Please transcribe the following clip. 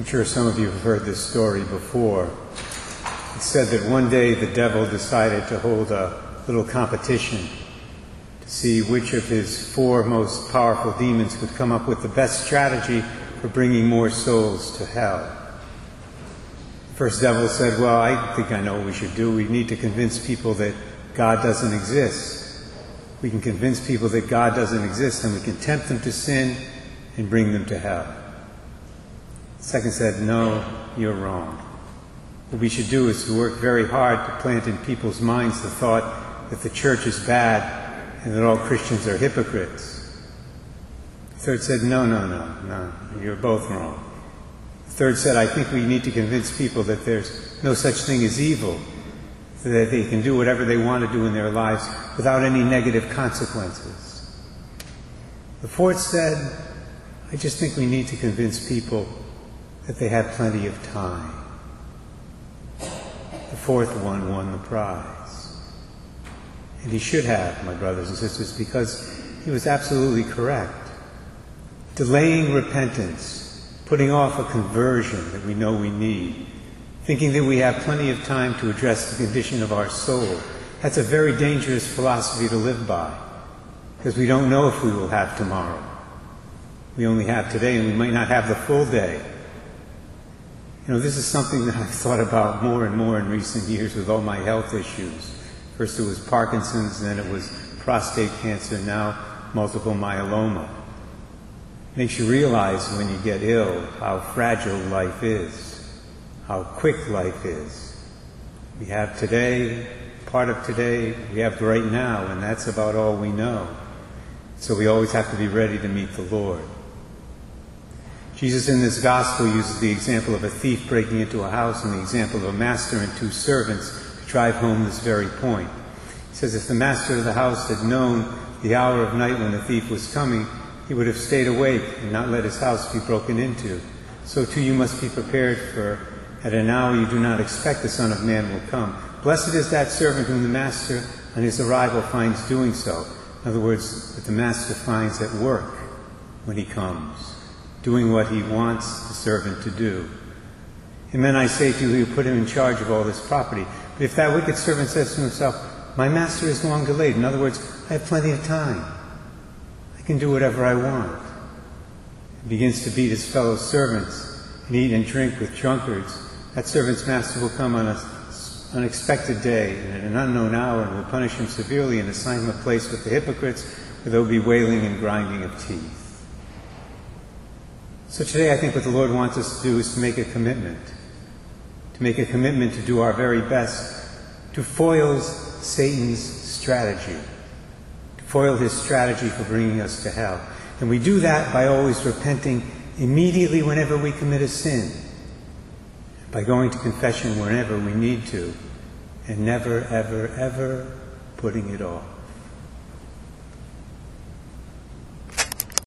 I'm sure some of you have heard this story before. It said that one day the devil decided to hold a little competition to see which of his four most powerful demons could come up with the best strategy for bringing more souls to hell. The first devil said, Well, I think I know what we should do. We need to convince people that God doesn't exist. We can convince people that God doesn't exist and we can tempt them to sin and bring them to hell. Second said, No, you're wrong. What we should do is to work very hard to plant in people's minds the thought that the church is bad and that all Christians are hypocrites. third said, No, no, no, no, you're both wrong. The third said, I think we need to convince people that there's no such thing as evil, that they can do whatever they want to do in their lives without any negative consequences. The fourth said, I just think we need to convince people that they have plenty of time. The fourth one won the prize. And he should have, my brothers and sisters, because he was absolutely correct. Delaying repentance, putting off a conversion that we know we need, thinking that we have plenty of time to address the condition of our soul, that's a very dangerous philosophy to live by, because we don't know if we will have tomorrow. We only have today, and we might not have the full day. You know, this is something that I've thought about more and more in recent years with all my health issues. First it was Parkinson's, then it was prostate cancer, now multiple myeloma. Makes you realize when you get ill how fragile life is, how quick life is. We have today, part of today, we have right now, and that's about all we know. So we always have to be ready to meet the Lord. Jesus in this gospel uses the example of a thief breaking into a house and the example of a master and two servants to drive home this very point. He says, If the master of the house had known the hour of night when the thief was coming, he would have stayed awake and not let his house be broken into. So too you must be prepared, for at an hour you do not expect the Son of Man will come. Blessed is that servant whom the master on his arrival finds doing so. In other words, that the master finds at work when he comes doing what he wants the servant to do. And then I say to you, you put him in charge of all this property. But if that wicked servant says to himself, My master is long delayed, in other words, I have plenty of time, I can do whatever I want, he begins to beat his fellow servants and eat and drink with drunkards, that servant's master will come on an unexpected day and at an unknown hour and will punish him severely and assign him a place with the hypocrites where there will be wailing and grinding of teeth. So today I think what the Lord wants us to do is to make a commitment. To make a commitment to do our very best to foil Satan's strategy. To foil his strategy for bringing us to hell. And we do that by always repenting immediately whenever we commit a sin. By going to confession whenever we need to. And never, ever, ever putting it off.